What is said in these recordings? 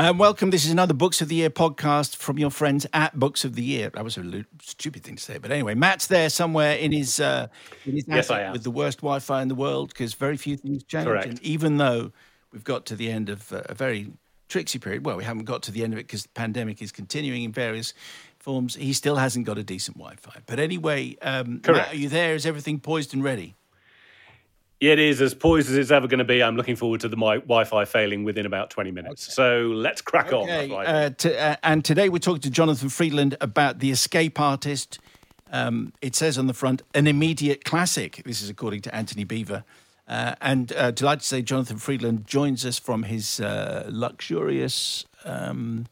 Um, welcome. This is another Books of the Year podcast from your friends at Books of the Year. That was a lo- stupid thing to say, but anyway, Matt's there somewhere in his uh, in his Yes, I am. with the worst Wi-Fi in the world because very few things change. Correct. And even though we've got to the end of uh, a very tricksy period, well, we haven't got to the end of it because the pandemic is continuing in various forms. He still hasn't got a decent Wi-Fi. But anyway, um, Matt, are you there? Is everything poised and ready? It is as poised as it's ever going to be. I'm looking forward to the my Wi-Fi failing within about 20 minutes. So let's crack on. Okay, right. uh, to, uh, and today we're talking to Jonathan Freedland about The Escape Artist. Um, it says on the front, an immediate classic. This is according to Antony Beevor. Uh, and uh, delighted to say Jonathan Freedland joins us from his uh, luxurious. Um,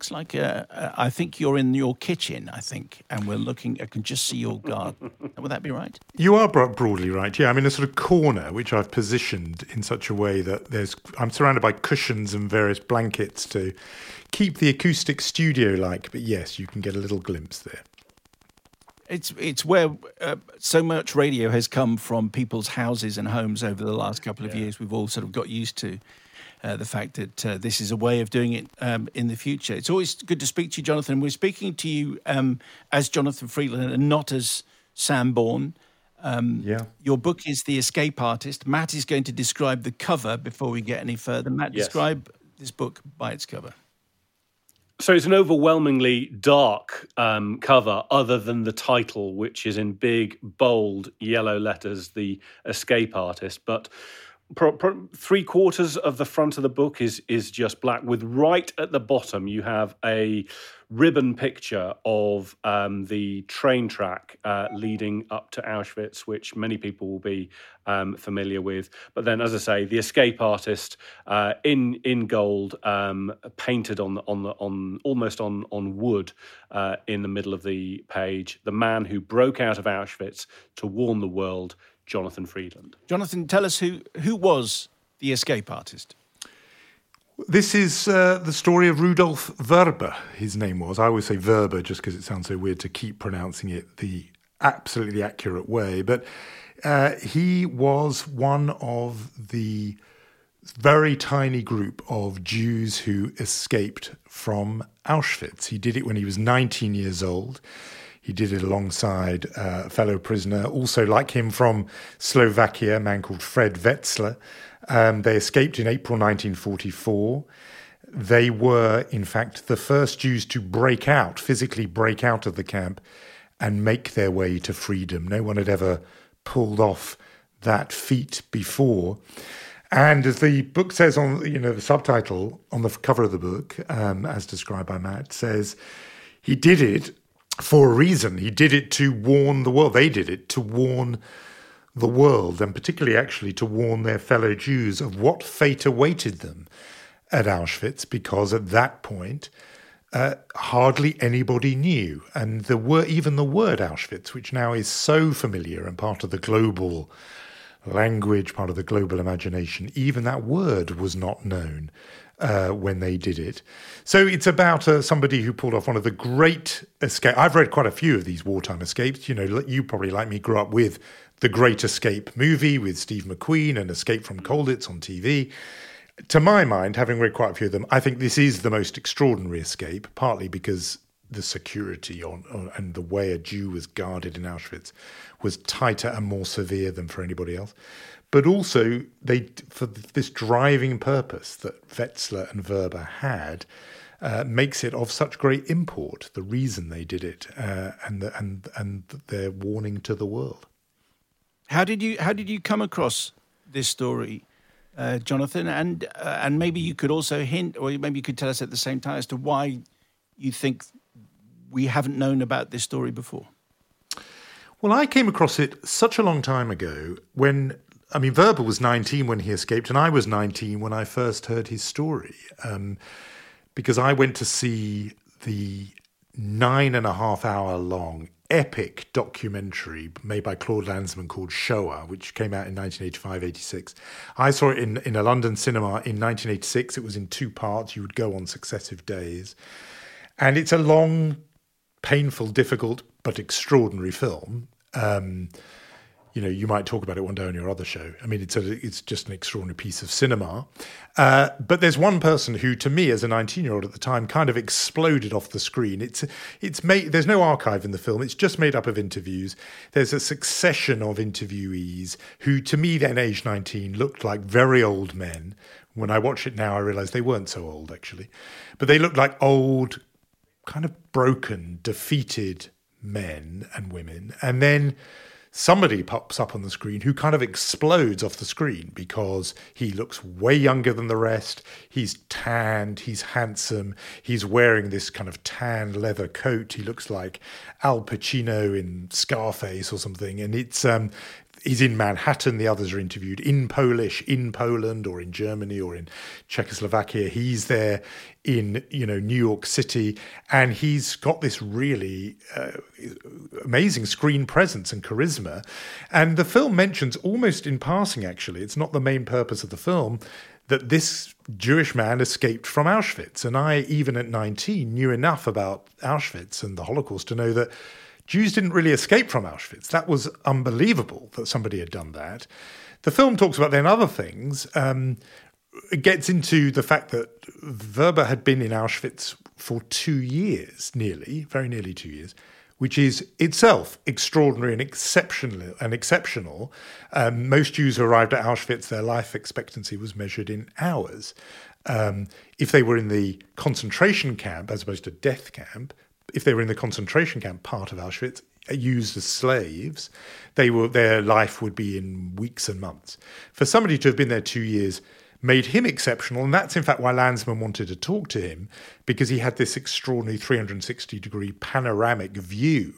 looks like uh, uh, I think you're in your kitchen. I think, and we're looking. I can just see your garden. Would that be right? You are bro- broadly right. Yeah, I'm in a sort of corner which I've positioned in such a way that there's I'm surrounded by cushions and various blankets to keep the acoustic studio like. But yes, you can get a little glimpse there. It's it's where uh, so much radio has come from people's houses and homes over the last couple of years. We've all sort of got used to uh, the fact that uh, this is a way of doing it um, in the future. It's always good to speak to you, Jonathan. We're speaking to you um, as Jonathan Freedland and not as Sam Bourne. Um, Yeah. Your book is The Escape Artist. Matt is going to describe the cover before we get any further. Matt, Yes. describe this book by its cover. So it's an overwhelmingly dark um, cover, other than the title, which is in big, bold yellow letters, "The Escape Artist." But pro- pro- three quarters of the front of the book is is just black. With right at the bottom, you have a ribbon picture of um, the train track uh, leading up to Auschwitz, which many people will be um, familiar with. But then, as I say, the escape artist uh, in in gold, um, painted on the, on the on almost on on wood uh, in the middle of the page. The man who broke out of Auschwitz to warn the world, Jonathan Freedland. Jonathan, tell us who who was the escape artist. This is uh, the story of Rudolf Vrba, his name was. I always say Vrba just because it sounds so weird to keep pronouncing it the absolutely accurate way. But uh, he was one of the very tiny group of Jews who escaped from Auschwitz. He did it when he was 19 years old. He did it alongside uh, a fellow prisoner, also like him from Slovakia, a man called Fred Wetzler. Um, they escaped in April 1944. They were, in fact, the first Jews to break out, physically break out of the camp and make their way to freedom. No one had ever pulled off that feat before. And as the book says on, you know, the subtitle on the cover of the book, um, as described by Matt, says he did it for a reason. He did it to warn the world. They did it to warn the world, and particularly actually to warn their fellow Jews of what fate awaited them at Auschwitz, because at that point, uh, hardly anybody knew. And the word, even the word Auschwitz, which now is so familiar and part of the global language, part of the global imagination, even that word was not known uh, when they did it. So it's about uh, somebody who pulled off one of the great escape. I've read quite a few of these wartime escapes. You know, you probably like me grew up with the Great Escape movie with Steve McQueen and Escape from Colditz on TV. to my mind, having read quite a few of them, I think this is the most extraordinary escape, partly because the security on, on, and the way a Jew was guarded in Auschwitz was tighter and more severe than for anybody else. But also, they for this driving purpose that Wetzler and Vrba had uh, makes it of such great import. The reason they did it uh, and the, and and their warning to the world. How did you how did you come across this story? uh, Jonathan, and uh, and maybe you could also hint, or maybe you could tell us at the same time as to why you think we haven't known about this story before. Well, I came across it such a long time ago when. I mean, Vrba was 19 when he escaped, and I was 19 when I first heard his story. Um, because I went to see the nine and a half hour long epic documentary made by Claude Lanzmann called Shoah, which came out in 1985 86. I saw it in, in a London cinema in 1986. It was in two parts. You would go on successive days. And it's a long, painful, difficult, but extraordinary film. Um, you know, you might talk about it one day on your other show. I mean, it's a, it's just an extraordinary piece of cinema. Uh, but there's one person who, to me, as a 19 year old at the time, kind of exploded off the screen. It's it's made. There's no archive in the film. It's just made up of interviews. There's a succession of interviewees who, to me, then aged 19, looked like very old men. When I watch it now, I realise they weren't so old actually, but they looked like old, kind of broken, defeated men and women, and then somebody pops up on the screen who kind of explodes off the screen because he looks way younger than the rest. He's tanned, he's handsome, he's wearing this kind of tan leather coat. He looks like Al Pacino in Scarface or something. And it's um, he's in Manhattan. The others are interviewed in Polish, in Poland, or in Germany, or in Czechoslovakia. He's there in you know New York City, and he's got this really uh, amazing screen presence and charisma. And the film mentions almost in passing, actually, it's not the main purpose of the film. That this Jewish man escaped from Auschwitz. And I, even at 19, knew enough about Auschwitz and the Holocaust to know that Jews didn't really escape from Auschwitz. That was unbelievable that somebody had done that. The film talks about then other things. Um, it gets into the fact that Vrba had been in Auschwitz for two years, nearly, very nearly two years, which is itself extraordinary and exceptional. And exceptional. Um, most Jews who arrived at Auschwitz, their life expectancy was measured in hours. Um, if they were in the concentration camp, as opposed to death camp, if they were in the concentration camp part of Auschwitz, used as slaves, they were their life would be in weeks and months. For somebody to have been there two years made him exceptional, and that's in fact why Lanzmann wanted to talk to him because he had this extraordinary 360 degree panoramic view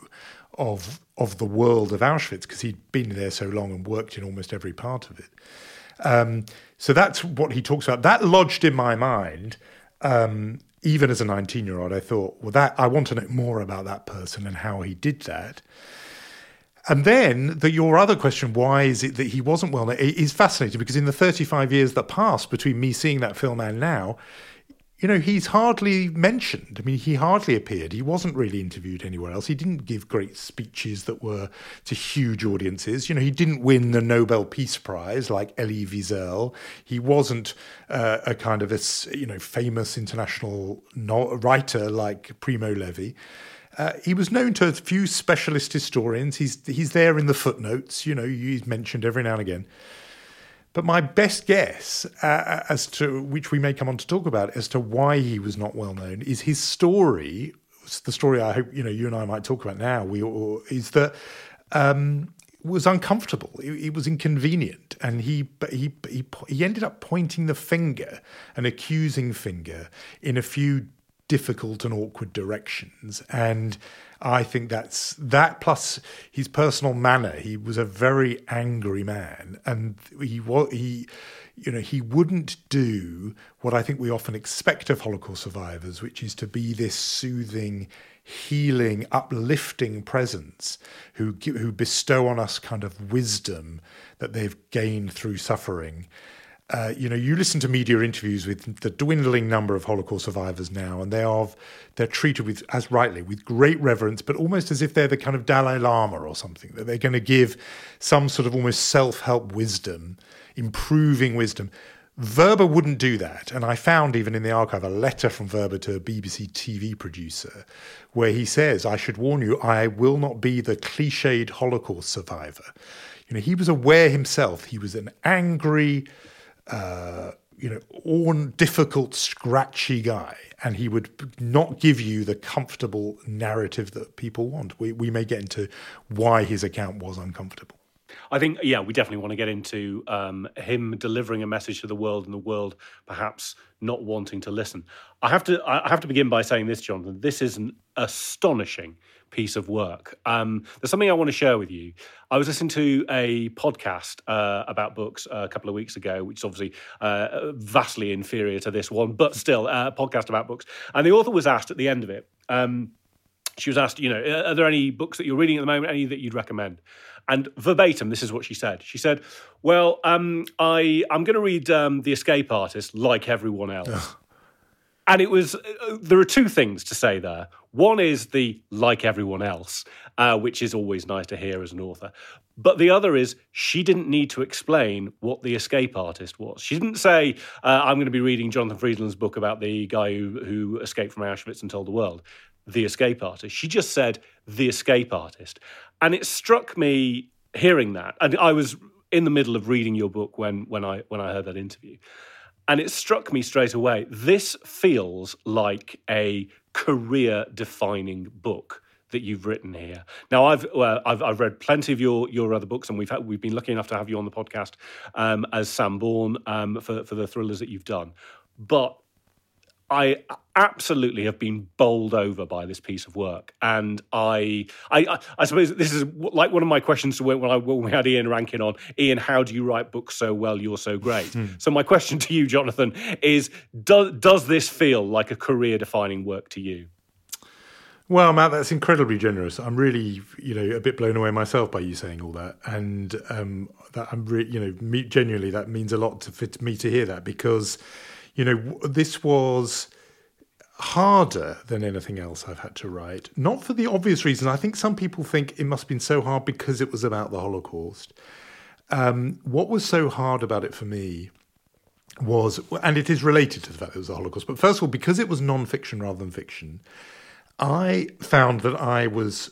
of of the world of Auschwitz because he'd been there so long and worked in almost every part of it. Um, so that's what he talks about. That lodged in my mind. Um, even as a 19 year old, I thought, well, that I want to know more about that person and how he did that. And then the, your other question, why is it that he wasn't well known, is fascinating because in the 35 years that passed between me seeing that film and now, you know, he's hardly mentioned. I mean, he hardly appeared. He wasn't really interviewed anywhere else. He didn't give great speeches that were to huge audiences. You know, he didn't win the Nobel Peace Prize like Elie Wiesel. He wasn't uh, a kind of a, you know, famous international no- writer like Primo Levi. Uh, he was known to a few specialist historians. He's he's there in the footnotes. You know, he's mentioned every now and again. But my best guess uh, as to which we may come on to talk about as to why he was not well known is his story. The story I hope you know you and I might talk about now. We is that um, was uncomfortable. It, it, was inconvenient, and he he he he ended up pointing the finger, an accusing finger, in a few difficult and awkward directions, and I think that's that plus his personal manner. He was a very angry man, and he he you know he wouldn't do what I think we often expect of Holocaust survivors, which is to be this soothing, healing, uplifting presence who who bestow on us kind of wisdom that they've gained through suffering. Uh, you know, you listen to media interviews with the dwindling number of Holocaust survivors now, and they are they're treated with, as rightly, with great reverence, but almost as if they're the kind of Dalai Lama or something. That they're going to give some sort of almost self help wisdom, improving wisdom. Vrba wouldn't do that. And I found even in the archive a letter from Vrba to a BBC TV producer where he says, I should warn you, I will not be the cliched Holocaust survivor. You know, he was aware himself, he was an angry, you know, on difficult, scratchy guy, and he would not give you the comfortable narrative that people want. We, we may get into why his account was uncomfortable. I think, yeah, we definitely want to get into um, him delivering a message to the world and the world perhaps not wanting to listen. I have to, I have to begin by saying this, Jonathan. This is an astonishing piece of work. Um, there's something I want to share with you. I was listening to a podcast uh, about books a couple of weeks ago, which is obviously uh, vastly inferior to this one, but still uh, a podcast about books. And the author was asked at the end of it. Um, she was asked, you know, are there any books that you're reading at the moment, any that you'd recommend? And verbatim, this is what she said. She said, "Well, um, I I'm going to read um, The Escape Artist like everyone else." And it was uh, there are two things to say there. One is the like everyone else, uh, which is always nice to hear as an author. But the other is she didn't need to explain what the escape artist was. She didn't say, uh, "I'm going to be reading Jonathan Freedland's book about the guy who, who escaped from Auschwitz and told the world." The escape artist. She just said the escape artist, and it struck me hearing that. And I was in the middle of reading your book when when I when I heard that interview. And it struck me straight away. This feels like a career defining book that you've written here. Now, I've, I've, I've read plenty of your your other books, and we've had, we've been lucky enough to have you on the podcast um, as Sam Bourne um, for for the thrillers that you've done. But I absolutely have been bowled over by this piece of work, and I, I, I suppose this is like one of my questions to when, I, when we had Ian Rankin on. Ian, how do you write books so well? You're so great. Mm. So my question to you, Jonathan, is: Does does this feel like a career-defining work to you? Well, Matt, that's incredibly generous. I'm really, you know, a bit blown away myself by you saying all that, and um, that I'm, really, you know, me, genuinely that means a lot to for me to hear that because you know, this was harder than anything else I've had to write. Not for the obvious reason. I think some people think it must have been so hard because it was about the Holocaust. Um, what was so hard about it for me was, and it is related to the fact that it was the Holocaust, but first of all, because it was non-fiction rather than fiction, I found that I was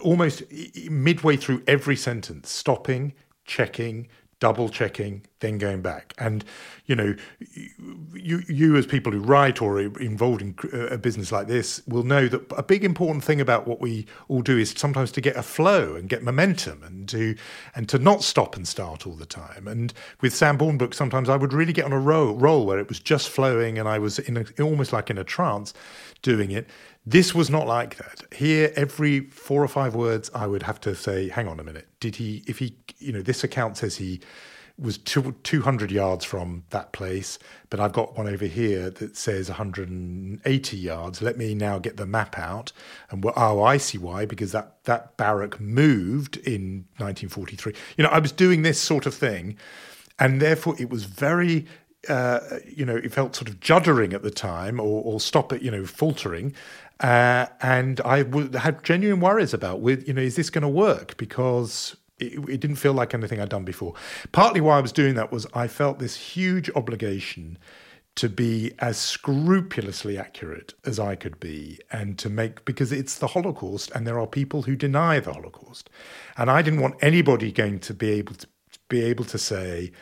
almost midway through every sentence stopping, checking, double checking, then going back. And you know, you you as people who write or are involved in a business like this will know that a big important thing about what we all do is sometimes to get a flow and get momentum and to and to not stop and start all the time. And with Sam Bourne books, sometimes I would really get on a roll, roll where it was just flowing and I was in a, almost like in a trance doing it. This was not like that. Here, every four or five words, I would have to say, hang on a minute. Did he, if he, you know, this account says he was two, 200 yards from that place, but I've got one over here that says 180 yards. Let me now get the map out. And oh, I see why, because that, that barrack moved in 1943. You know, I was doing this sort of thing. And therefore, it was very uh, you know, it felt sort of juddering at the time, or, or stop it, you know, faltering. Uh, and I w- had genuine worries about with you know is this going to work because it, it, didn't feel like anything I'd done before. Partly why I was doing that was I felt this huge obligation to be as scrupulously accurate as I could be and to make because it's the Holocaust and there are people who deny the Holocaust. And I didn't want anybody going to be able to be able to say,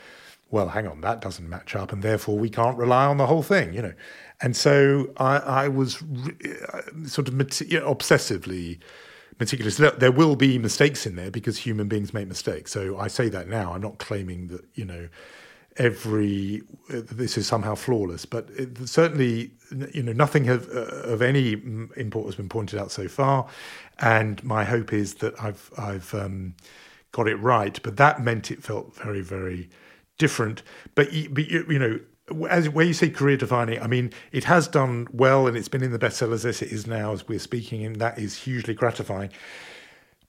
well, hang on, that doesn't match up, and therefore we can't rely on the whole thing, you know. And so I, I was uh, sort of obsessively meticulous. There will be mistakes in there because human beings make mistakes. So I say that now. I'm not claiming that you know every uh, this is somehow flawless, but it, certainly you know nothing have, uh, of any import has been pointed out so far. And my hope is that I've I've um, got it right. But that meant it felt very very different. But, but you know as where you say career defining, I mean, it has done well and it's been in the bestsellers as it is now as we're speaking, and that is hugely gratifying.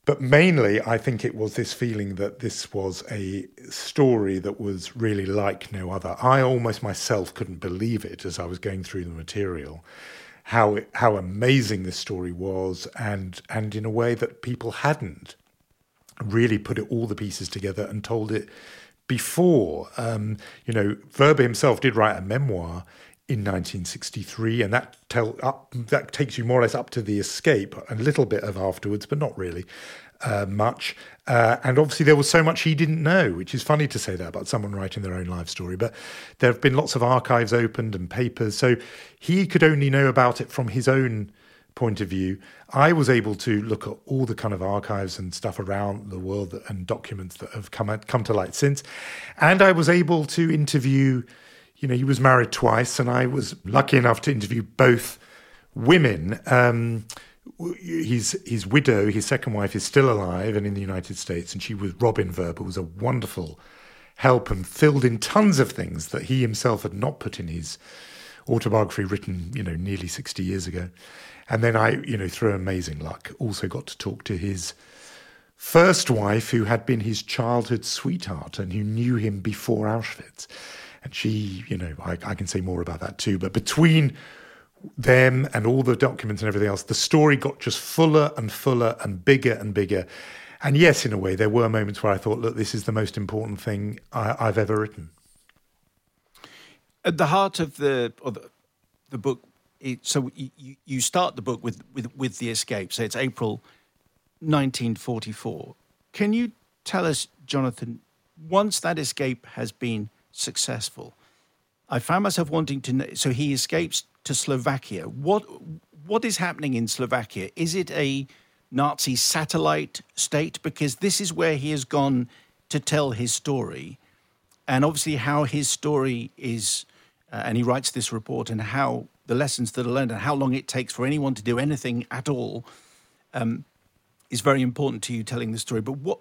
But mainly, I think it was this feeling that this was a story that was really like no other. I almost myself couldn't believe it as I was going through the material, how how amazing this story was, and and in a way that people hadn't really put it all the pieces together and told it before. Um, you know, Vrba himself did write a memoir in 1963, and that tell up that takes you more or less up to the escape, a little bit of afterwards, but not really uh, much. Uh, and obviously, there was so much he didn't know, which is funny to say that about someone writing their own life story. But there have been lots of archives opened and papers, so he could only know about it from his own point of view. I was able to look at all the kind of archives and stuff around the world that, and documents that have come come to light since, and I was able to interview you know, he was married twice, and I was lucky enough to interview both women. Um, his his widow, his second wife, is still alive and in the United States, and she was Robin Vrba, was a wonderful help and filled in tons of things that he himself had not put in his autobiography written, you know, nearly 60 years ago. And then I, you know, through amazing luck, also got to talk to his first wife, who had been his childhood sweetheart and who knew him before Auschwitz. And she, you know, I, I can say more about that too. But between them and all the documents and everything else, the story got just fuller and fuller and bigger and bigger. And yes, in a way, there were moments where I thought, look, this is the most important thing I, have ever written. At the heart of the the, the, book, it, so you, you start the book with, with, with the escape. So it's April 1944. Can you tell us, Jonathan, once that escape has been successful. I found myself wanting to know. So he escapes to Slovakia. What what is happening in Slovakia? Is it a Nazi satellite state? Because this is where he has gone to tell his story, and obviously how his story is. Uh, and he writes this report and how the lessons that are learned and how long it takes for anyone to do anything at all um, is very important to you telling the story. But what,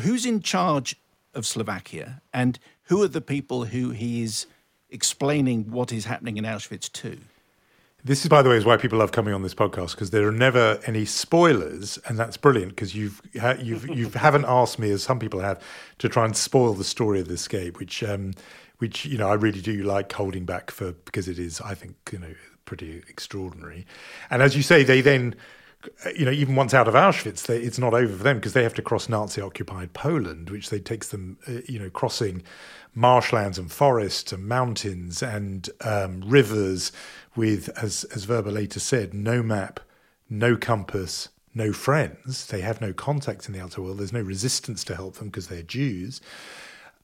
who's in charge of Slovakia, and who are the people who he is explaining what is happening in Auschwitz to? This is, by the way, is why people love coming on this podcast because there are never any spoilers, and that's brilliant because you've you've you haven't asked me, as some people have, to try and spoil the story of the escape, which um, which you know I really do like holding back for because it is, I think, you know, pretty extraordinary. And as you say, they then you know, even once out of Auschwitz, they, it's not over for them because they have to cross Nazi-occupied Poland, which they takes them, uh, you know, crossing marshlands and forests and mountains and um, rivers with, as as Vrba later said, no map, no compass, no friends. They have no contacts in the outer world. There's no resistance to help them because they're Jews,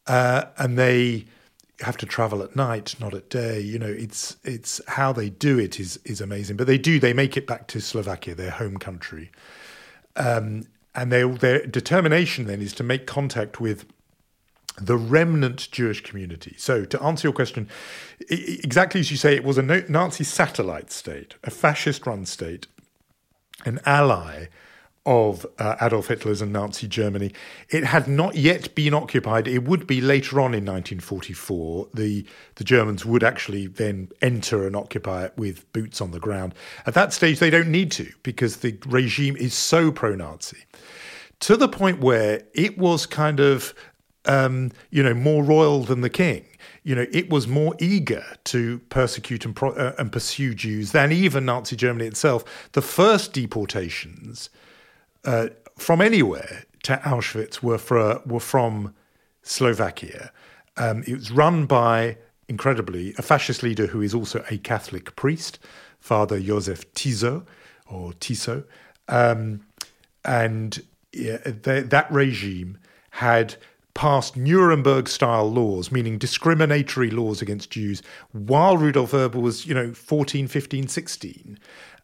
uh, and they have to travel at night, not at day. You know, it's it's how they do it is is amazing. But they do they make it back to Slovakia, their home country, um, and their determination then is to make contact with the remnant Jewish community. So, to answer your question, exactly as you say, it was a Nazi satellite state, a fascist-run state, an ally of uh, Adolf Hitler's and Nazi Germany. It had not yet been occupied. It would be later on in 1944. The the Germans would actually then enter and occupy it with boots on the ground. At that stage, they don't need to because the regime is so pro-Nazi to the point where it was kind of um, you know more royal than the king you know, it was more eager to persecute and, pro- uh, and, pursue Jews than even Nazi Germany itself. The first deportations uh, from anywhere to Auschwitz were, for, were from Slovakia. Um, it was run by, incredibly, a fascist leader who is also a Catholic priest, Father Josef Tiso, or Tiso. Um, and yeah, they, that regime had passed Nuremberg style laws, meaning discriminatory laws against Jews, while Rudolf Vrba was, you know, 14, 15, 16.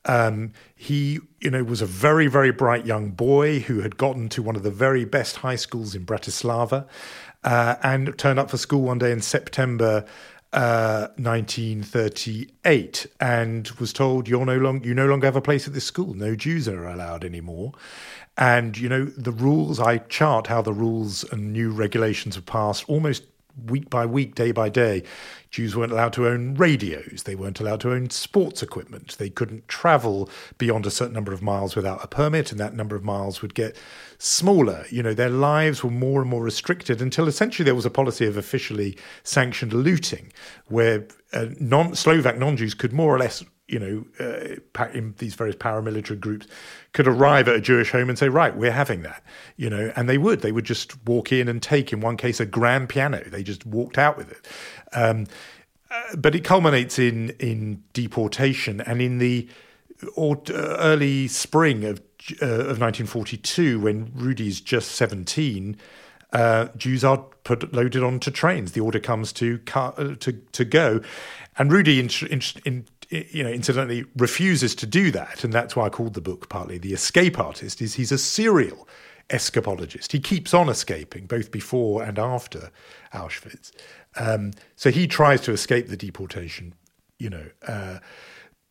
Um, he, you know, was a very, very bright young boy who had gotten to one of the very best high schools in Bratislava uh, and turned up for school one day in September uh, 1938 and was told you're no long you no longer have a place at this school. No Jews are allowed anymore. And you know the rules. I chart how the rules and new regulations were passed almost week by week, day by day. Jews weren't allowed to own radios. They weren't allowed to own sports equipment. They couldn't travel beyond a certain number of miles without a permit, and that number of miles would get smaller. You know, their lives were more and more restricted until essentially there was a policy of officially sanctioned looting, where uh, non Slovak non Jews could more or less you know, uh, in these various paramilitary groups could arrive at a Jewish home and say, right, we're having that, you know, and they would. They would just walk in and take, in one case, a grand piano. They just walked out with it. Um, uh, but it culminates in in deportation and in the or, uh, early spring of uh, of 1942, when Rudy is just 17. Uh, Jews are put loaded onto trains. The order comes to uh, to to go, and Rudy, in, in, in, you know, incidentally refuses to do that, and that's why I called the book partly "The Escape Artist." Is he's a serial escapologist. He keeps on escaping both before and after Auschwitz. Um, so he tries to escape the deportation, you know. Uh,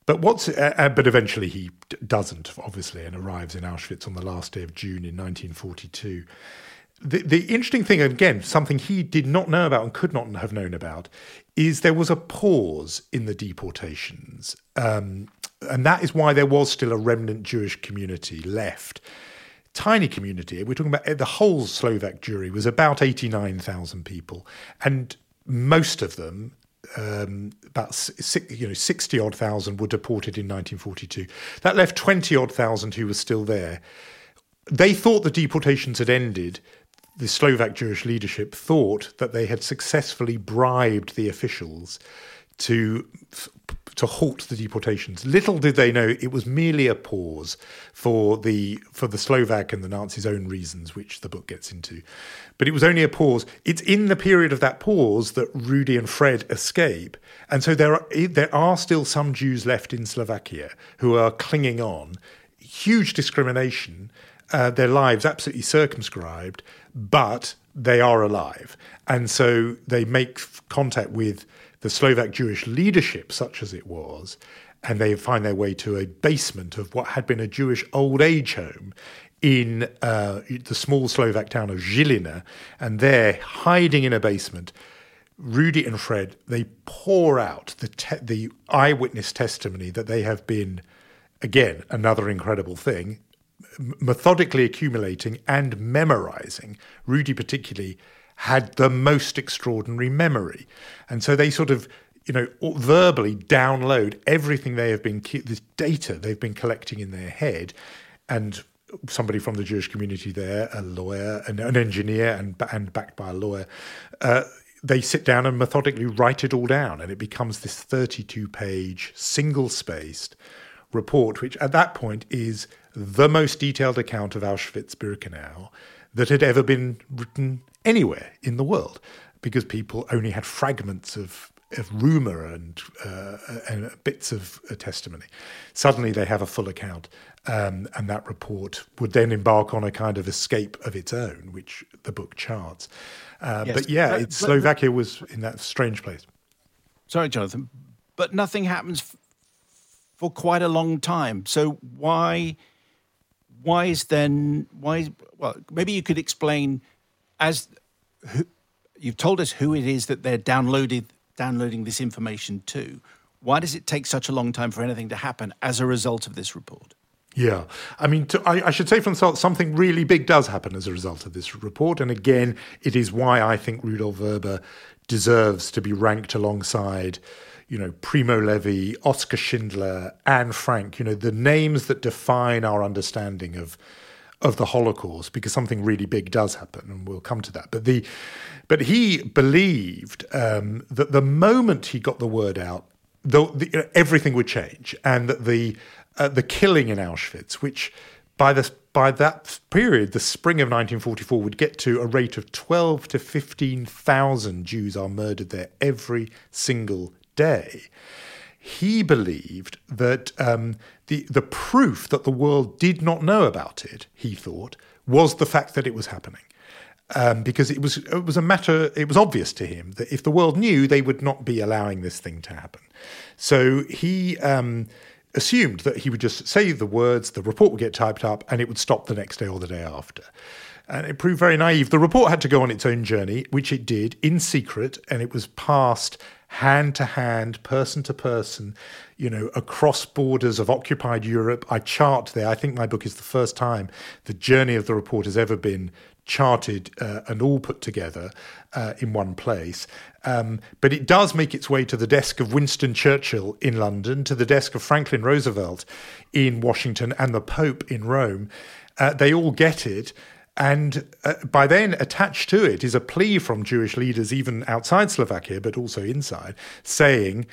but what's uh, uh but eventually he doesn't, obviously, and arrives in Auschwitz on the last day of June in 1942. The, the interesting thing, again, something he did not know about and could not have known about, is there was a pause in the deportations. Um, and that is why there was still a remnant Jewish community left tiny community. We're talking about the whole Slovak Jewry was about 89,000 people. And most of them, um, about you know, 60 odd thousand were deported in 1942. That left 20 odd thousand who were still there. They thought the deportations had ended. The Slovak Jewish leadership thought that they had successfully bribed the officials to to halt the deportations. Little did they know it was merely a pause for the for the Slovak and the Nazis' own reasons, which the book gets into. But it was only a pause. It's in the period of that pause that Rudy and Fred escape, and so there are there are still some Jews left in Slovakia who are clinging on. Huge discrimination. Uh, their lives absolutely circumscribed, but they are alive, and so they make contact with the Slovak Jewish leadership, such as it was, and they find their way to a basement of what had been a Jewish old age home in uh, the small Slovak town of Žilina, and there, hiding in a basement, Rudy and Fred they pour out the te- the eyewitness testimony that they have been, again, another incredible thing, methodically accumulating and memorizing. Rudy particularly had the most extraordinary memory. And so they sort of, you know, verbally download everything they have been, this data they've been collecting in their head. And somebody from the Jewish community there, a lawyer, an, an engineer, and, and backed by a lawyer, uh, they sit down and methodically write it all down. And it becomes this 32 page, single spaced report, which at that point is the most detailed account of Auschwitz Birkenau that had ever been written anywhere in the world because people only had fragments of of rumor and, uh, and bits of uh, testimony. Suddenly, they have a full account, um, and that report would then embark on a kind of escape of its own, which the book charts. Uh, yes, but yeah, but, Slovakia was in that strange place. Sorry, Jonathan, but nothing happens for quite a long time. So why? Why is then why? Well, maybe you could explain as who, you've told us who it is that they're downloaded downloading this information to. Why does it take such a long time for anything to happen as a result of this report? Yeah, I mean, to, I, I, should say from the start, something really big does happen as a result of this report, and again, it is why I think Rudolf Vrba deserves to be ranked alongside, you know, Primo Levi, Oskar Schindler, Anne Frank. You know, the names that define our understanding of of the Holocaust because something really big does happen, and we'll come to that. But the but he believed um, that the moment he got the word out, the, the, everything would change, and that the uh, the killing in Auschwitz, which by the by that period, the spring of 1944, would get to a rate of 12 to 15,000 Jews are murdered there every single day he believed that um, the the proof that the world did not know about it, he thought, was the fact that it was happening. Um, because it was it was a matter it was obvious to him that if the world knew they would not be allowing this thing to happen so he um, assumed that he would just say the words the report would get typed up and it would stop the next day or the day after and it proved very naive the report had to go on its own journey which it did in secret and it was passed hand to hand, person to person, you know, across borders of occupied Europe. I chart there. I think my book is the first time the journey of the report has ever been charted uh, and all put together uh, in one place. Um, but it does make its way to the desk of Winston Churchill in London, to the desk of Franklin Roosevelt in Washington, and the Pope in Rome. Uh, they all get it. And uh, by then, attached to it is a plea from Jewish leaders, even outside Slovakia, but also inside, saying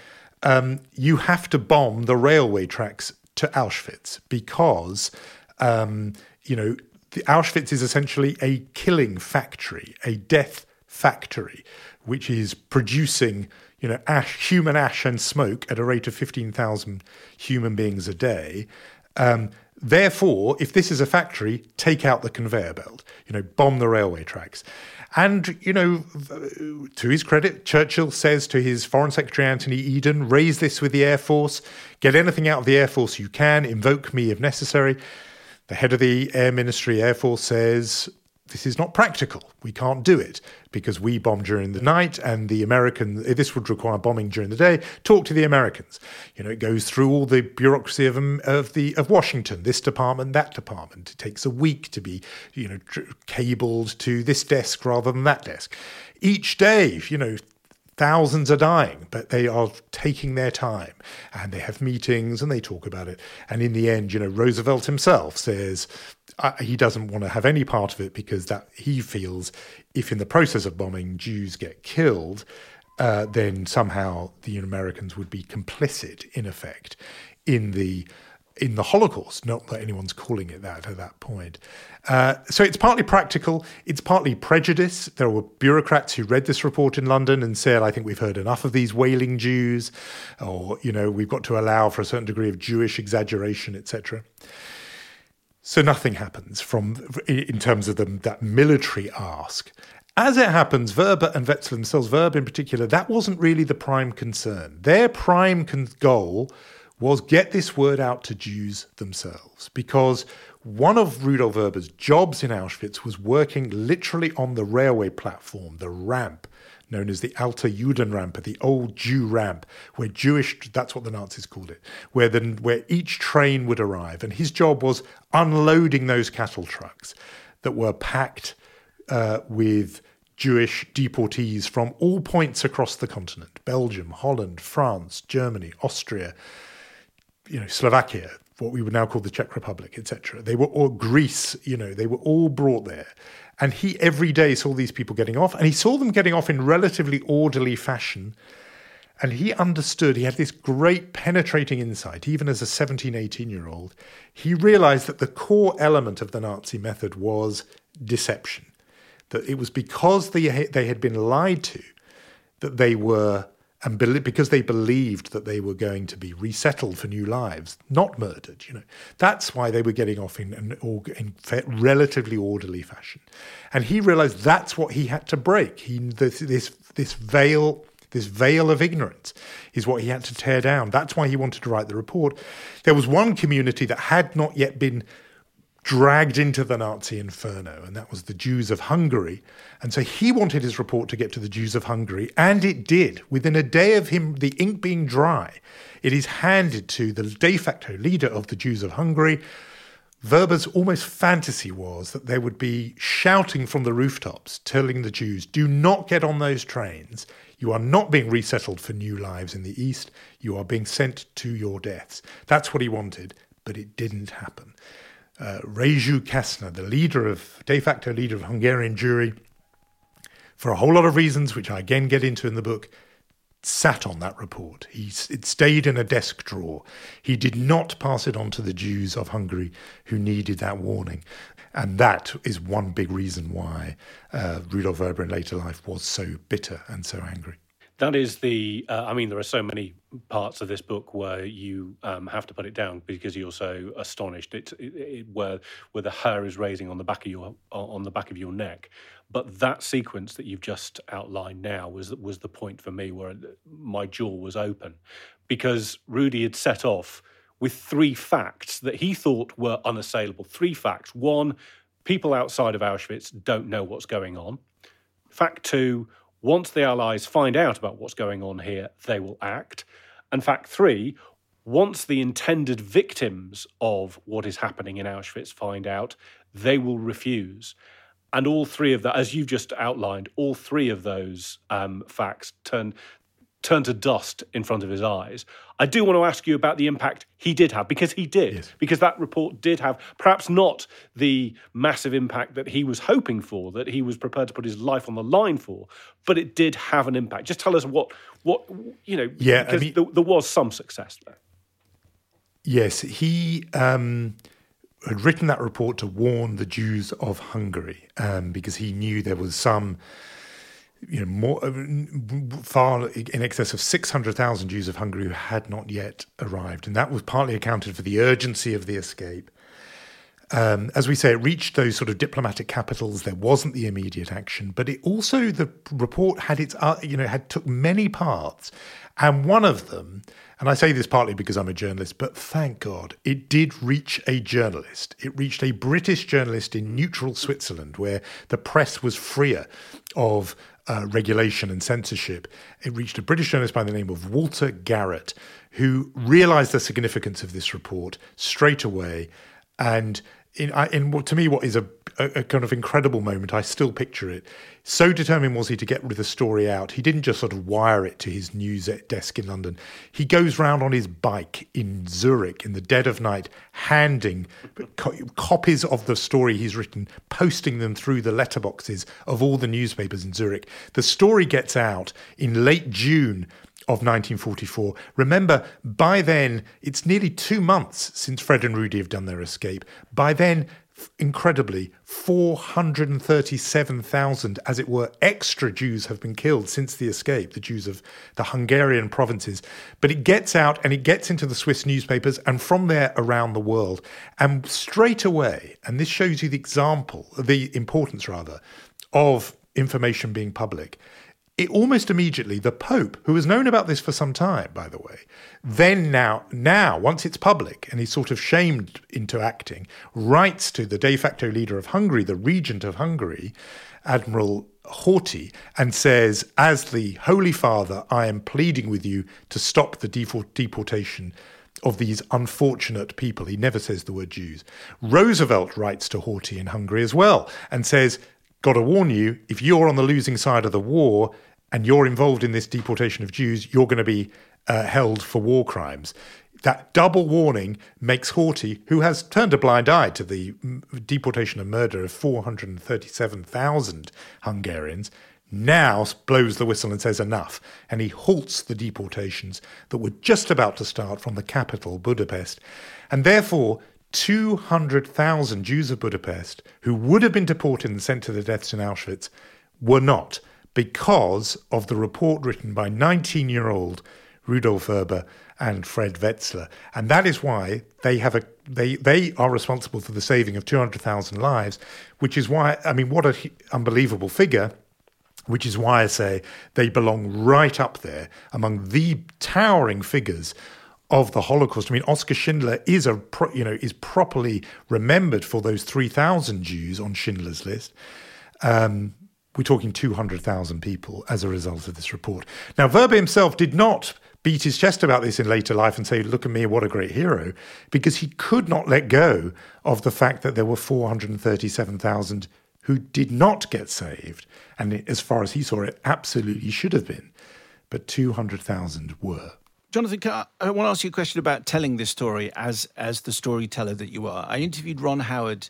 um, you have to bomb the railway tracks to Auschwitz because, um, you know, the Auschwitz is essentially a killing factory, a death factory, which is producing, you know, ash, human ash and smoke at a rate of 15,000 human beings a day. Um, therefore, if this is a factory, take out the conveyor belt, you know, bomb the railway tracks. And, you know, to his credit, Churchill says to his Foreign Secretary Anthony Eden, raise this with the Air Force, get anything out of the Air Force you can, invoke me if necessary. The head of the Air Ministry, Air Force says, this is not practical. We can't do it because we bomb during the night and the American, this would require bombing during the day. Talk to the Americans. You know, it goes through all the bureaucracy of, um, of the, of Washington, this department, that department. It takes a week to be, you know, cabled to this desk rather than that desk. Each day, you know, Thousands are dying, but they are taking their time and they have meetings and they talk about it. And in the end, you know, Roosevelt himself says uh, he doesn't want to have any part of it because that he feels if in the process of bombing Jews get killed, uh, then somehow the Americans would be complicit in effect in the in the Holocaust. Not that anyone's calling it that at that point. Uh, so it's partly practical, it's partly prejudice. There were bureaucrats who read this report in London and said, I think we've heard enough of these wailing Jews, or, you know, we've got to allow for a certain degree of Jewish exaggeration, etc. So nothing happens from in terms of that military ask. As it happens, Vrba and Wetzler themselves, Vrba in particular, that wasn't really the prime concern. Their prime con- goal was get this word out to Jews themselves because one of Rudolf Vrba's jobs in Auschwitz was working literally on the railway platform, the ramp, known as the Alte Judenrampe, the old Jew ramp, where Jewish, that's what the Nazis called it, where, the, where each train would arrive. And his job was unloading those cattle trucks that were packed uh, with Jewish deportees from all points across the continent Belgium, Holland, France, Germany, Austria, you know, Slovakia, what we would now call the Czech Republic, etc. They were all Greece, you know, they were all brought there. And he every day saw these people getting off, and he saw them getting off in relatively orderly fashion. And he understood, he had this great penetrating insight, even as a 17, 18 year old. He realized that the core element of the Nazi method was deception, that it was because they, they had been lied to that they were and because they believed that they were going to be resettled for new lives, not murdered. You know, that's why they were getting off in an in relatively orderly fashion, and he realized that's what he had to break. He this this, this veil. This veil of ignorance is what he had to tear down. That's why he wanted to write the report. There was one community that had not yet been dragged into the Nazi inferno, and that was the Jews of Hungary. And so he wanted his report to get to the Jews of Hungary, and it did. Within a day of him, the ink being dry, it is handed to the de facto leader of the Jews of Hungary. Vrba's almost fantasy was that they would be shouting from the rooftops, telling the Jews, do not get on those trains. You are not being resettled for new lives in the East. You are being sent to your deaths. That's what he wanted, but it didn't happen uh, Rezső Kasztner, the leader of, de facto leader of Hungarian Jewry, for a whole lot of reasons, which I again get into in the book, sat on that report. He, it stayed in a desk drawer. He did not pass it on to the Jews of Hungary who needed that warning. And that is one big reason why uh, Rudolf Vrba in later life was so bitter and so angry that is the uh, i mean there are so many parts of this book where you um, have to put it down because you're so astonished. It, it, where where the hair is raising on the back of your on the back of your neck. But that sequence that you've just outlined now was was the point for me where my jaw was open. Because Rudy had set off with three facts that he thought were unassailable. Three facts. One people outside of Auschwitz don't know what's going on. Fact 2 once the Allies find out about what's going on here, they will act. And fact three, once the intended victims of what is happening in Auschwitz find out, they will refuse. and all three of that, as you've just outlined, all three of those um, facts turned turned to dust in front of his eyes. I do want to ask you about the impact he did have, because he did, yes. because that report did have perhaps not the massive impact that he was hoping for, that he was prepared to put his life on the line for, but it did have an impact. Just tell us what what you know. Yeah, because I mean, there, there, was some success there. Yes, he. Um had written that report to warn the Jews of Hungary um, because he knew there was some, you know, more uh, far in excess of six hundred thousand Jews of Hungary who had not yet arrived, and that was partly accounted for the urgency of the escape. Um, as we say, it reached those sort of diplomatic capitals. There wasn't the immediate action, but it also the report had its, uh, you know, had took many parts, and one of them and I say this partly because I'm a journalist, but thank God it did reach a journalist. It reached a British journalist in neutral Switzerland, where the press was freer of uh, regulation and censorship. It reached a British journalist by the name of Walter Garrett, who realized the significance of this report straight away. And in, in to me, what is a a, kind of incredible moment. I still picture it. So determined was he to get the story out. He didn't just sort of wire it to his news desk in London. He goes round on his bike in Zurich in the dead of night, handing co- copies of the story he's written, posting them through the letterboxes of all the newspapers in Zurich. The story gets out in late June of 1944. Remember, by then, it's nearly two months since Fred and Rudy have done their escape. By then, incredibly, 437,000, as it were, extra Jews have been killed since the escape, the Jews of the Hungarian provinces. But it gets out and it gets into the Swiss newspapers and from there around the world. And straight away, and this shows you the example, the importance rather, of information being public it almost immediately the pope who has known about this for some time by the way then now now once it's public and he's sort of shamed into acting writes to the de facto leader of hungary the regent of hungary admiral Horthy and says as the holy father i am pleading with you to stop the deportation of these unfortunate people. He never says the word Jews. Roosevelt writes to Horthy in Hungary as well and says, got to warn you, if you're on the losing side of the war and you're involved in this deportation of Jews, you're going to be uh, held for war crimes. That double warning makes Horthy, who has turned a blind eye to the deportation and murder of 437,000 Hungarians, now blows the whistle and says enough, and he halts the deportations that were just about to start from the capital, Budapest. And therefore, 200,000 Jews of Budapest who would have been deported and sent to the deaths in Auschwitz were not because of the report written by 19 year old Rudolf Vrba and Fred Wetzler. And that is why they have a they they are responsible for the saving of 200,000 lives, which is why I mean what an unbelievable figure which is why I say they belong right up there among the towering figures of the Holocaust. I mean, Oskar Schindler is a you know is properly remembered for those three thousand Jews on Schindler's List. Um, we're talking two hundred thousand people as a result of this report. Now, Vrba himself did not beat his chest about this in later life and say, "Look at me, what a great hero," because he could not let go of the fact that there were four hundred thirty-seven thousand who did not get saved, and as far as he saw it, absolutely should have been, but two hundred thousand were. Jonathan, I, I, want to ask you a question about telling this story as as the storyteller that you are. I interviewed Ron Howard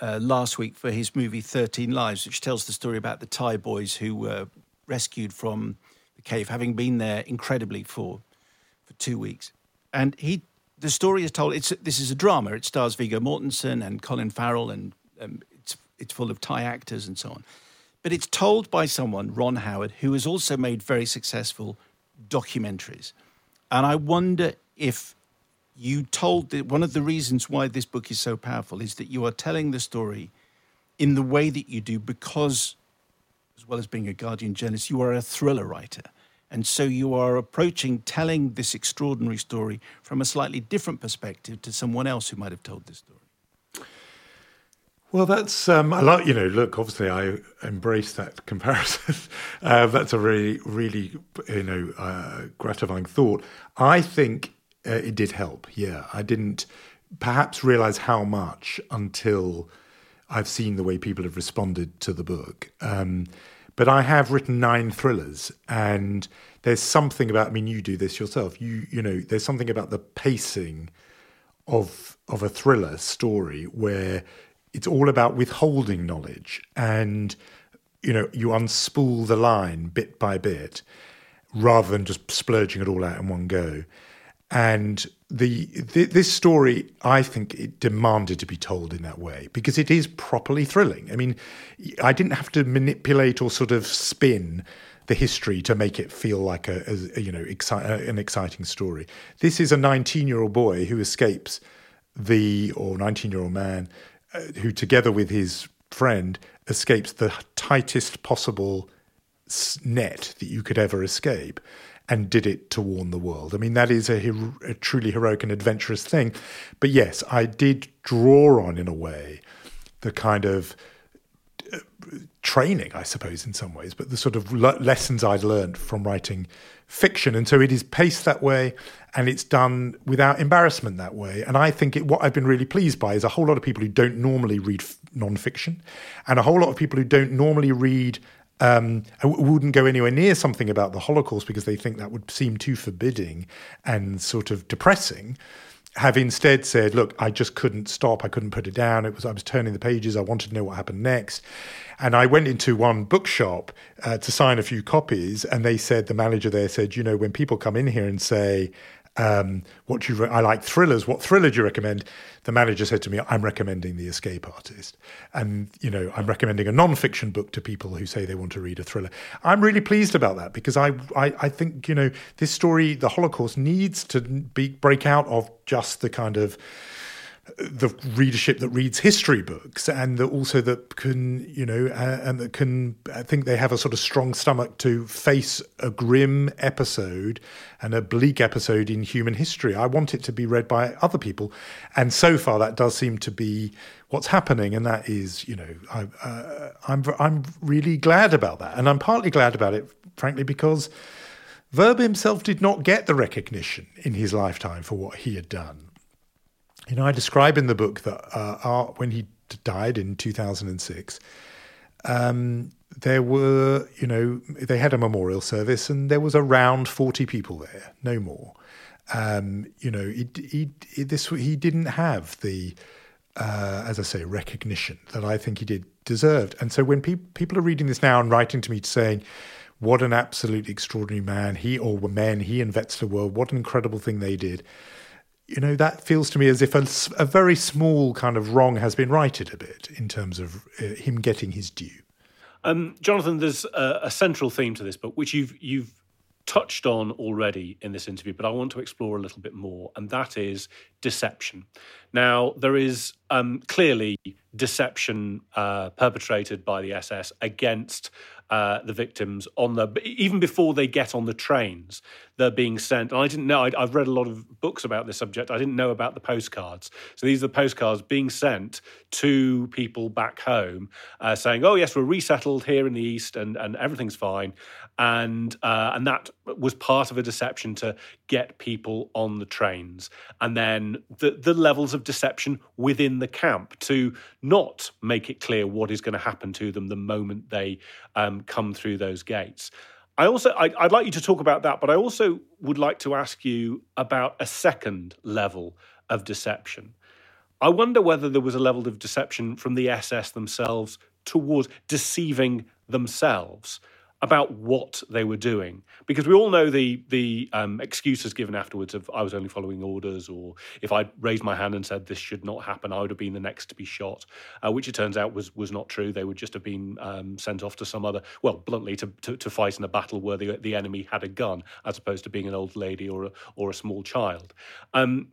uh, last week for his movie Thirteen Lives, which tells the story about the Thai boys who were rescued from the cave, having been there incredibly for for two weeks. And he, the story is told. It's this is a drama. It stars Viggo Mortensen and Colin Farrell, and um, it's it's full of Thai actors and so on. But it's told by someone, Ron Howard, who has also made very successful documentaries. And I wonder if you told that one of the reasons why this book is so powerful is that you are telling the story in the way that you do because, as well as being a Guardian journalist, you are a thriller writer. And so you are approaching telling this extraordinary story from a slightly different perspective to someone else who might have told this story. Well, that's um, I like you know. Look, obviously, I embrace that comparison. uh, that's a really, really you know uh, gratifying thought. I think uh, it did help. Yeah, I didn't perhaps realize how much until I've seen the way people have responded to the book. Um, but I have written nine thrillers, and there's something about. I mean, you do this yourself. You you know, there's something about the pacing of of a thriller story where it's all about withholding knowledge, and you know, you unspool the line bit by bit, rather than just splurging it all out in one go. And the, this story, I think, it demanded to be told in that way because it is properly thrilling. I mean, I didn't have to manipulate or sort of spin the history to make it feel like a, a you know exci- an exciting story. This is a 19 year old boy who escapes the or 19 year old man who, together with his friend, escapes the tightest possible net that you could ever escape and did it to warn the world. I mean, that is a, a, truly heroic and adventurous thing. But yes, I did draw on, in a way, the kind of training, I suppose, in some ways, but the sort of le- lessons I'd learned from writing fiction. And so it is paced that way and it's done without embarrassment that way. And I think it, what I've been really pleased by is a whole lot of people who don't normally read f- nonfiction and a whole lot of people who don't normally read um, wouldn't go anywhere near something about the Holocaust because they think that would seem too forbidding and sort of depressing. Have instead said, "Look, I just couldn't stop. I couldn't put it down. It was I was turning the pages. I wanted to know what happened next." And I went into one bookshop uh, to sign a few copies, and they said the manager there said, "You know, when people come in here and say." Um, what you? Re- I like thrillers. What thriller do you recommend? The manager said to me, "I'm recommending The Escape Artist," and you know, I'm recommending a non-fiction book to people who say they want to read a thriller. I'm really pleased about that because I, I, I think you know, this story, the Holocaust, needs to be break out of just the kind of the readership that reads history books and that also that can you know uh, and that can I think they have a sort of strong stomach to face a grim episode and a bleak episode in human history. I want it to be read by other people, and so far that does seem to be what's happening, and that is you know I, uh, I'm I'm really glad about that, and I'm partly glad about it, frankly, because. Vrba himself did not get the recognition in his lifetime for what he had done. You know, I describe in the book that uh, when he died in 2006, um, there were, you know, they had a memorial service and there was around 40 people there, no more. Um, you know, he, he, he, this, he didn't have the, uh, as I say, recognition that I think he did deserved. And so when pe- people are reading this now and writing to me saying, what an absolutely extraordinary man he or men, he and Wetzler were, what an incredible thing they did you know, that feels to me as if a, a, very small kind of wrong has been righted a bit in terms of uh, him getting his due. Um, Jonathan, there's a, a, central theme to this book, which you've you've touched on already in this interview, but I want to explore a little bit more, and that is deception. Now, there is um, clearly deception uh, perpetrated by the SS against uh, the victims on the even before they get on the trains they're being sent. And i didn't know i have read a lot of books about this subject. I didn't know about the postcards. So these are the postcards being sent to people back home uh, saying oh yes we're resettled here in the east and, and everything's fine and uh, and that was part of a deception to get people on the trains and then the the levels of deception within the camp to not make it clear what is going to happen to them the moment they um, come through those gates. I also I, I'd like you to talk about that, but I also would like to ask you about a second level of deception. I wonder whether there was a level of deception from the SS themselves towards deceiving themselves about what they were doing. Because we all know the the um, excuses given afterwards of I was only following orders or if I'd raised my hand and said this should not happen I would have been the next to be shot uh, which it turns out was was not true. They would just have been um, sent off to some other well bluntly to, to, to fight in a battle where the the enemy had a gun as opposed to being an old lady or a, or a small child. Um,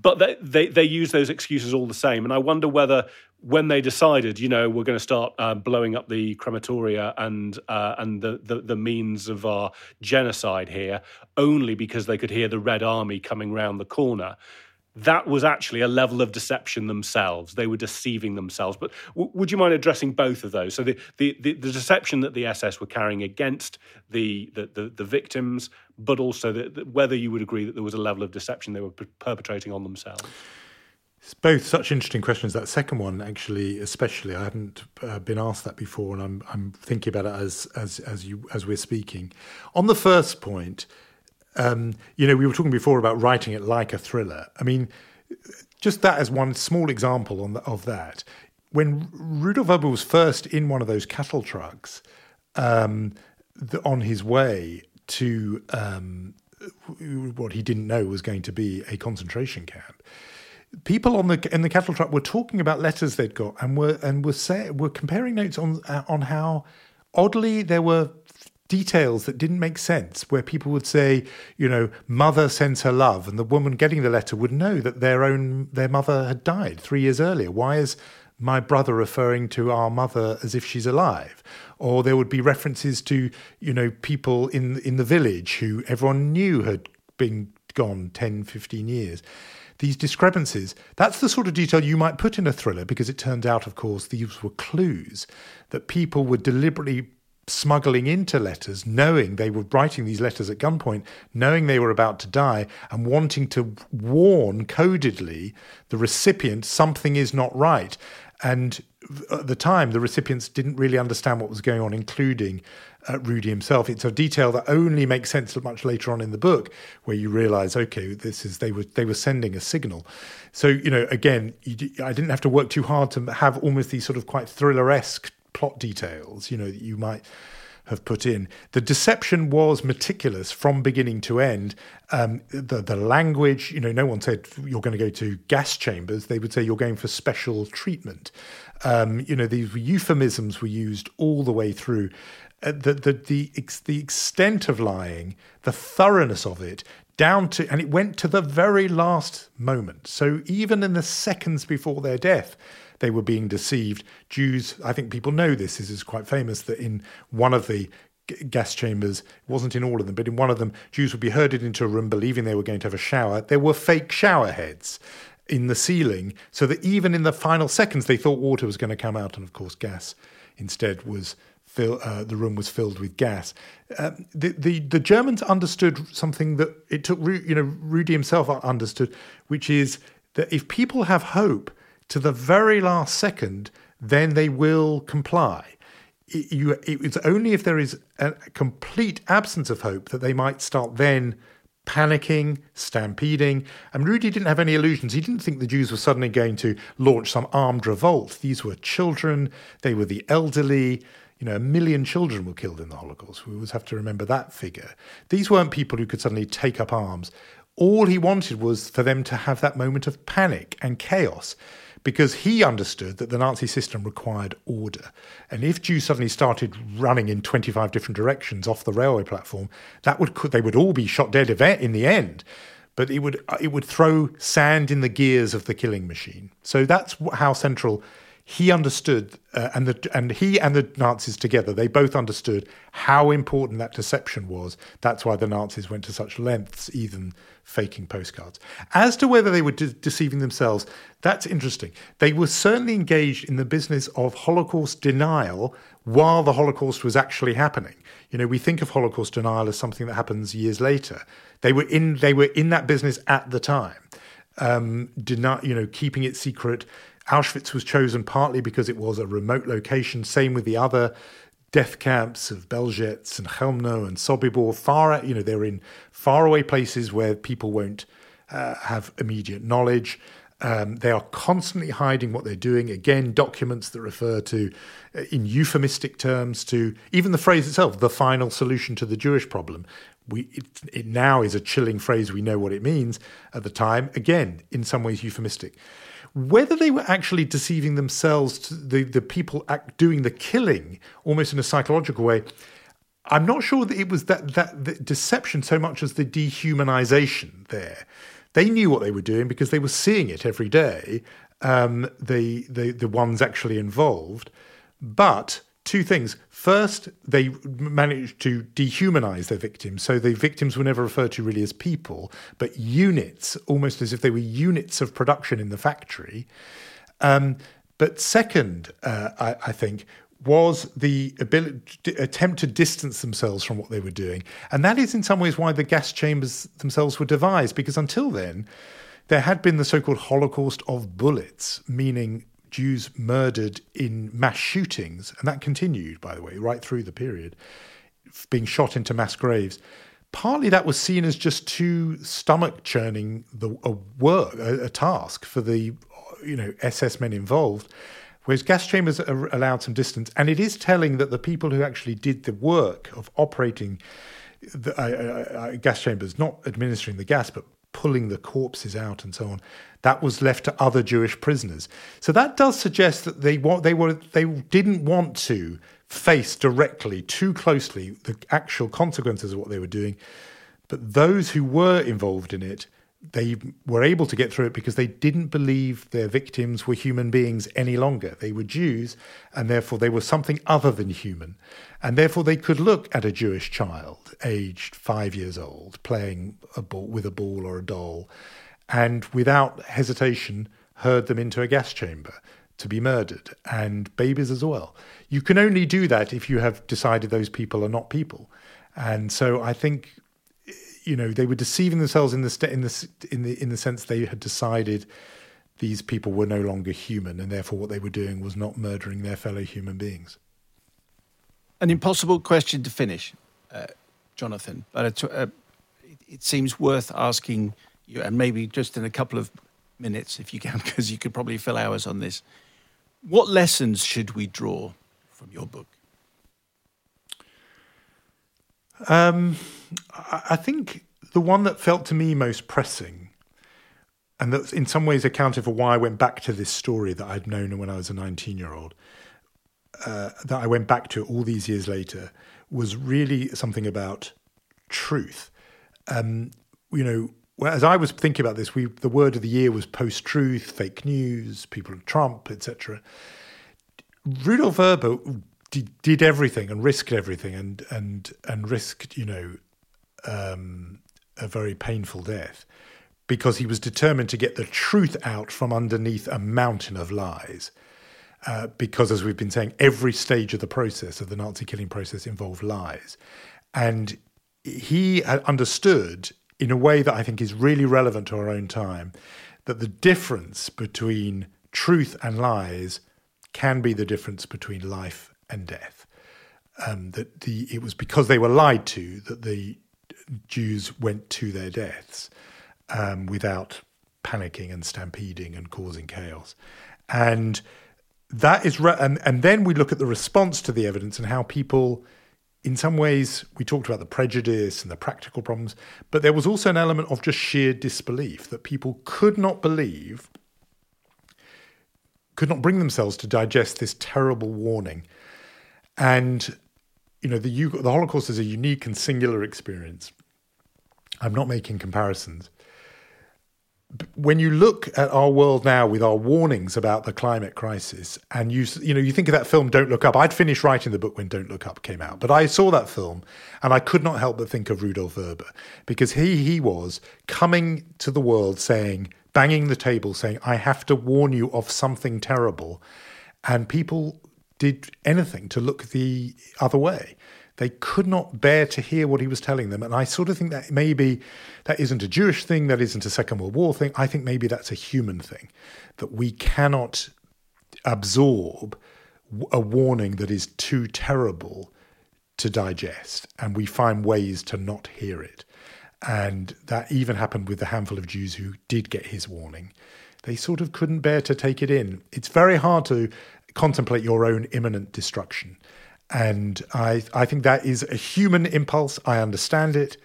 but they, they, they use those excuses all the same. And I wonder whether when they decided, you know, we're going to start uh, blowing up the crematoria and uh, and the, the, the means of our genocide here, only because they could hear the Red Army coming round the corner. That was actually a level of deception themselves. They were deceiving themselves. But w- would you mind addressing both of those? So the, the, the, the, deception that the SS were carrying against the the, the, the victims, but also the, whether you would agree that there was a level of deception they were per- perpetrating on themselves. It's both such interesting questions. That second one, actually, especially, I haven't uh, been asked that before, and I'm I'm thinking about it as as as you as we're speaking. On the first point, um, you know, we were talking before about writing it like a thriller. I mean, just that as one small example on the, of that. When Rudolf Vrba was first in one of those cattle trucks um, the, on his way to um, what he didn't know was going to be a concentration camp, people on the in the cattle truck were talking about letters they'd got and were and were say, were comparing notes on on how oddly there were details that didn't make sense, where people would say, you know, mother sends her love, and the woman getting the letter would know that their own their mother had died three years earlier. Why is my brother referring to our mother as if she's alive? Or there would be references to, you know, people in in the village who everyone knew had been gone 10, 15 years. These discrepancies, that's the sort of detail you might put in a thriller because it turned out, of course, these were clues that people were deliberately smuggling into letters, knowing they were writing these letters at gunpoint, knowing they were about to die, and wanting to warn codedly the recipient something is not right. And at the time, the recipients didn't really understand what was going on, including uh, Rudy himself. It's a detail that only makes sense much later on in the book, where you realise, okay, this is they were they were sending a signal. So you know, again, you, I didn't have to work too hard to have almost these sort of quite thriller esque plot details, you know, that you might have put in. The deception was meticulous from beginning to end. Um, the the language, you know, no one said you're going to go to gas chambers. They would say you're going for special treatment. Um, you know, these euphemisms were used all the way through. Uh, the the the the extent of lying, the thoroughness of it, down to, and it went to the very last moment. So even in the seconds before their death they were being deceived. Jews, I think people know this, this is quite famous, that in one of the gas chambers, it wasn't in all of them, but in one of them, Jews would be herded into a room believing they were going to have a shower. There were fake shower heads in the ceiling, so that even in the final seconds, they thought water was going to come out, and of course, gas instead was. Fill, uh, the room was filled with gas. Uh, the, the the Germans understood something that it took. You know, Rudy himself understood, which is that if people have hope, to the very last second, then they will comply. It, you, it's only if there is a complete absence of hope that they might start then panicking, stampeding. And Rudy didn't have any illusions. He didn't think the Jews were suddenly going to launch some armed revolt. These were children, they were the elderly. You know, a million children were killed in the Holocaust. We always have to remember that figure. These weren't people who could suddenly take up arms. All he wanted was for them to have that moment of panic and chaos because he understood that the Nazi system required order. And if Jews suddenly started running in 25 different directions off the railway platform, that would they would all be shot dead in the end. But it would it would throw sand in the gears of the killing machine. So that's how central he understood, uh, and the and he and the Nazis together, they both understood how important that deception was. That's why the Nazis went to such lengths, even faking postcards. As to whether they were de- deceiving themselves, that's interesting. They were certainly engaged in the business of Holocaust denial while the Holocaust was actually happening. You know, we think of Holocaust denial as something that happens years later. They were in they were in that business at the time. Um, deny, you know, keeping it secret, Auschwitz was chosen partly because it was a remote location. Same with the other death camps of Belzec and Chelmno and Sobibor. Far, you know, they're in faraway places where people won't uh, have immediate knowledge. Um, they are constantly hiding what they're doing. Again, documents that refer to, uh, in euphemistic terms, to even the phrase itself, the final solution to the Jewish problem. We, it, it now is a chilling phrase. We know what it means. At the time, again, in some ways euphemistic. Whether they were actually deceiving themselves, the, the people doing the killing, almost in a psychological way, I'm not sure that it was that, that deception so much as the dehumanization there. They knew what they were doing because they were seeing it every day, um, the, the, the ones actually involved. But two things. First, they managed to dehumanize their victims. So the victims were never referred to really as people, but units, almost as if they were units of production in the factory. Um, but second, uh, I, I, think, was the ability, attempt to distance themselves from what they were doing. And that is in some ways why the gas chambers themselves were devised, because until then, there had been the so called Holocaust of bullets, meaning Jews murdered in mass shootings, and that continued, by the way, right through the period, being shot into mass graves. Partly that was seen as just too stomach churning the a work, a, a task for the you know SS men involved. Whereas gas chambers allowed some distance, and it is telling that the people who actually did the work of operating the uh, uh, gas chambers, not administering the gas, but pulling the corpses out and so on, that was left to other Jewish prisoners. So that does suggest that they they were they didn't want to face directly too closely the actual consequences of what they were doing, but those who were involved in it they were able to get through it because they didn't believe their victims were human beings any longer. They were Jews, and therefore they were something other than human. And therefore they could look at a Jewish child, aged five years old, playing a ball, with a ball or a doll, and without hesitation herd them into a gas chamber to be murdered, and babies as well. You can only do that if you have decided those people are not people. And so I think you know they were deceiving themselves in the in the in the in the sense they had decided these people were no longer human and therefore what they were doing was not murdering their fellow human beings. An impossible question to finish, uh, Jonathan, but uh, it seems worth asking you, and maybe just in a couple of minutes, if you can, because you could probably fill hours on this. What lessons should we draw from your book? Um, I think the one that felt to me most pressing, and that in some ways accounted for why I went back to this story that I'd known when I was a 19 year old, uh, that I went back to all these years later, was really something about truth. Um, you know, as I was thinking about this, we the word of the year was post-truth, fake news, people of Trump, etc. Rudolf Vrba did, did everything and risked everything and and and risked you know um, a very painful death because he was determined to get the truth out from underneath a mountain of lies. Uh, because, as we've been saying, every stage of the process of the Nazi killing process involved lies, and he understood in a way that I think is really relevant to our own time that the difference between truth and lies can be the difference between life and death. Um, that the it was because they were lied to that the Jews went to their deaths um, without panicking and stampeding and causing chaos, and that is re- and and then we look at the response to the evidence and how people. In some ways, we talked about the prejudice and the practical problems, but there was also an element of just sheer disbelief that people could not believe, could not bring themselves to digest this terrible warning and you know, the the Holocaust is a unique and singular experience. I'm not making comparisons. When you look at our world now with our warnings about the climate crisis, and you you know you think of that film Don't Look Up. I'd finished writing the book when Don't Look Up came out, but I saw that film and I could not help but think of Rudolf Vrba because he he was coming to the world saying, banging the table, saying, "I have to warn you of something terrible," and people did anything to look the other way. They could not bear to hear what he was telling them. And I sort of think that maybe that isn't a Jewish thing, that isn't a Second World War thing. I think maybe that's a human thing, that we cannot absorb a warning that is too terrible to digest. And we find ways to not hear it. And that even happened with the handful of Jews who did get his warning. They sort of couldn't bear to take it in. It's very hard to contemplate your own imminent destruction. And I, I think that is a human impulse. I understand it.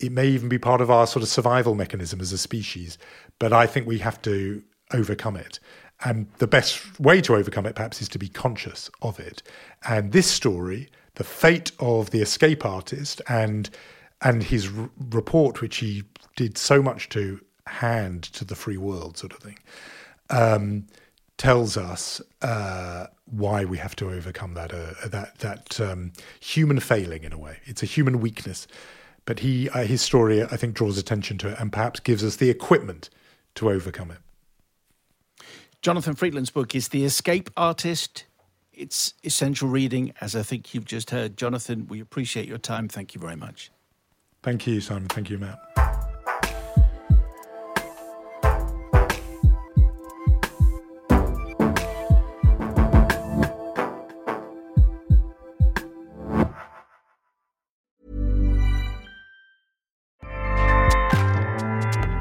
It may even be part of our sort of survival mechanism as a species, but I think we have to overcome it. And the best way to overcome it, perhaps, is to be conscious of it. And this story, the fate of the escape artist and and his r- report, which he did so much to hand to the free world, sort of thing, um, tells us uh, why we have to overcome that uh, that that um, human failing in a way. It's a human weakness, but he uh, his story I think draws attention to it and perhaps gives us the equipment to overcome it. Jonathan Freedland's book is The Escape Artist. It's essential reading, as I think you've just heard. Jonathan, we appreciate your time. Thank you very much. Thank you, Simon. Thank you, Matt.